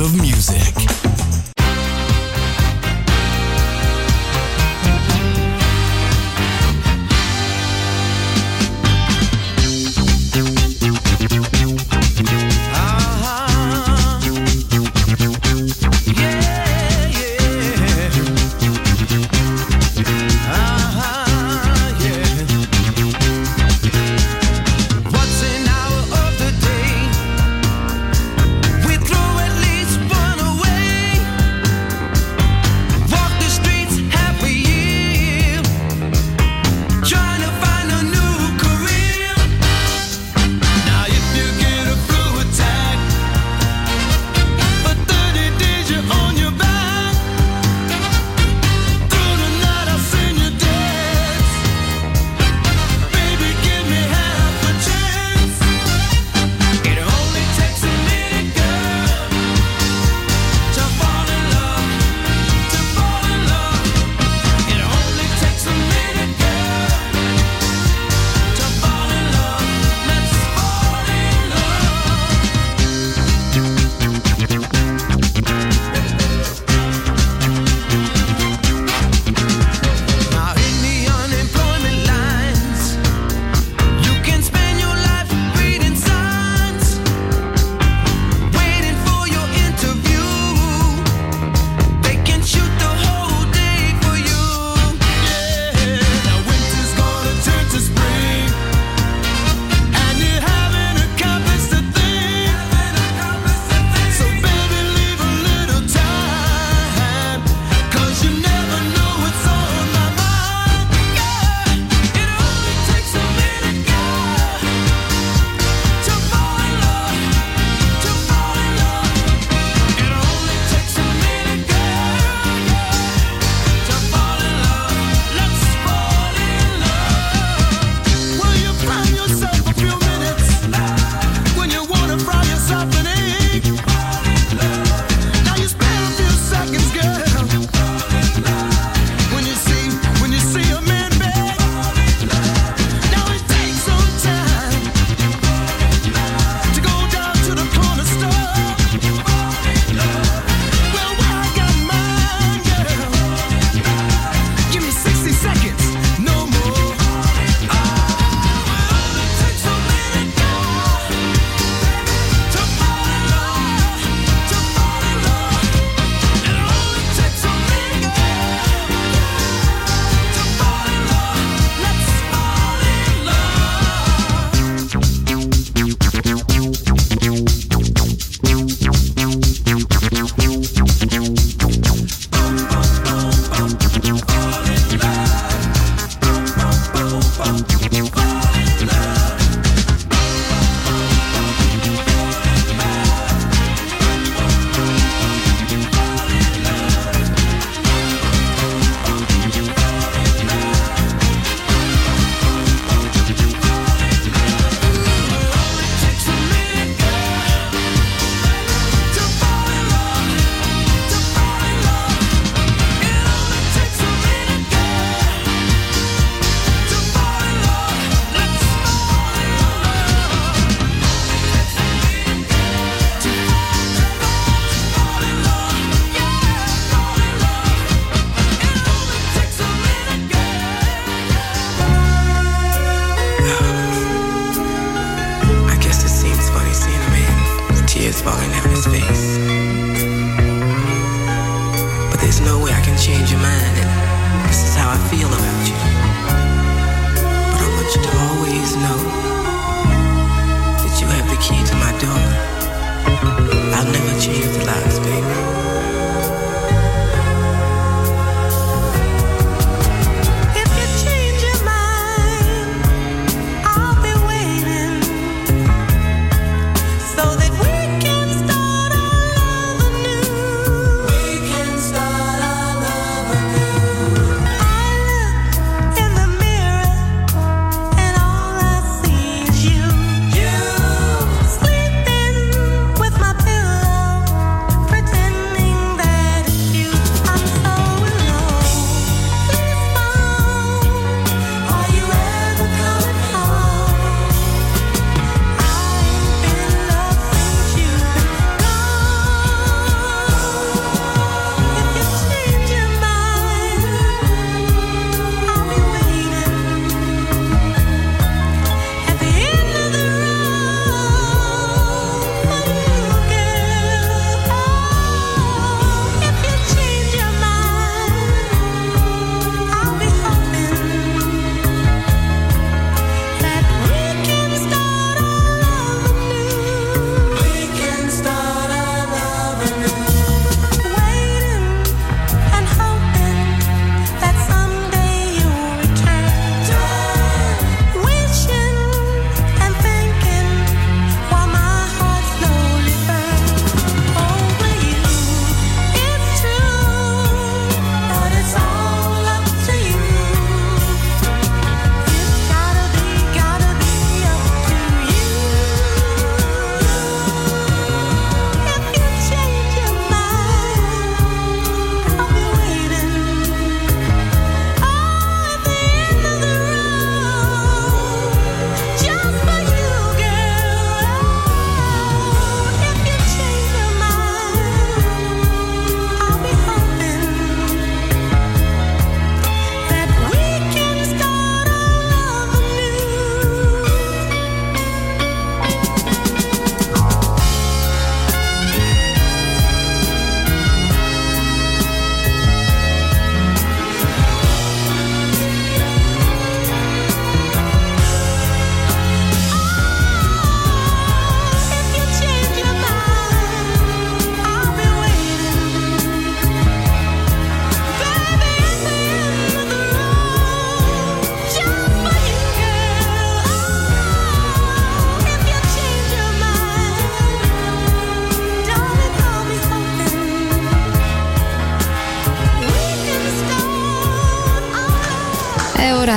Of music.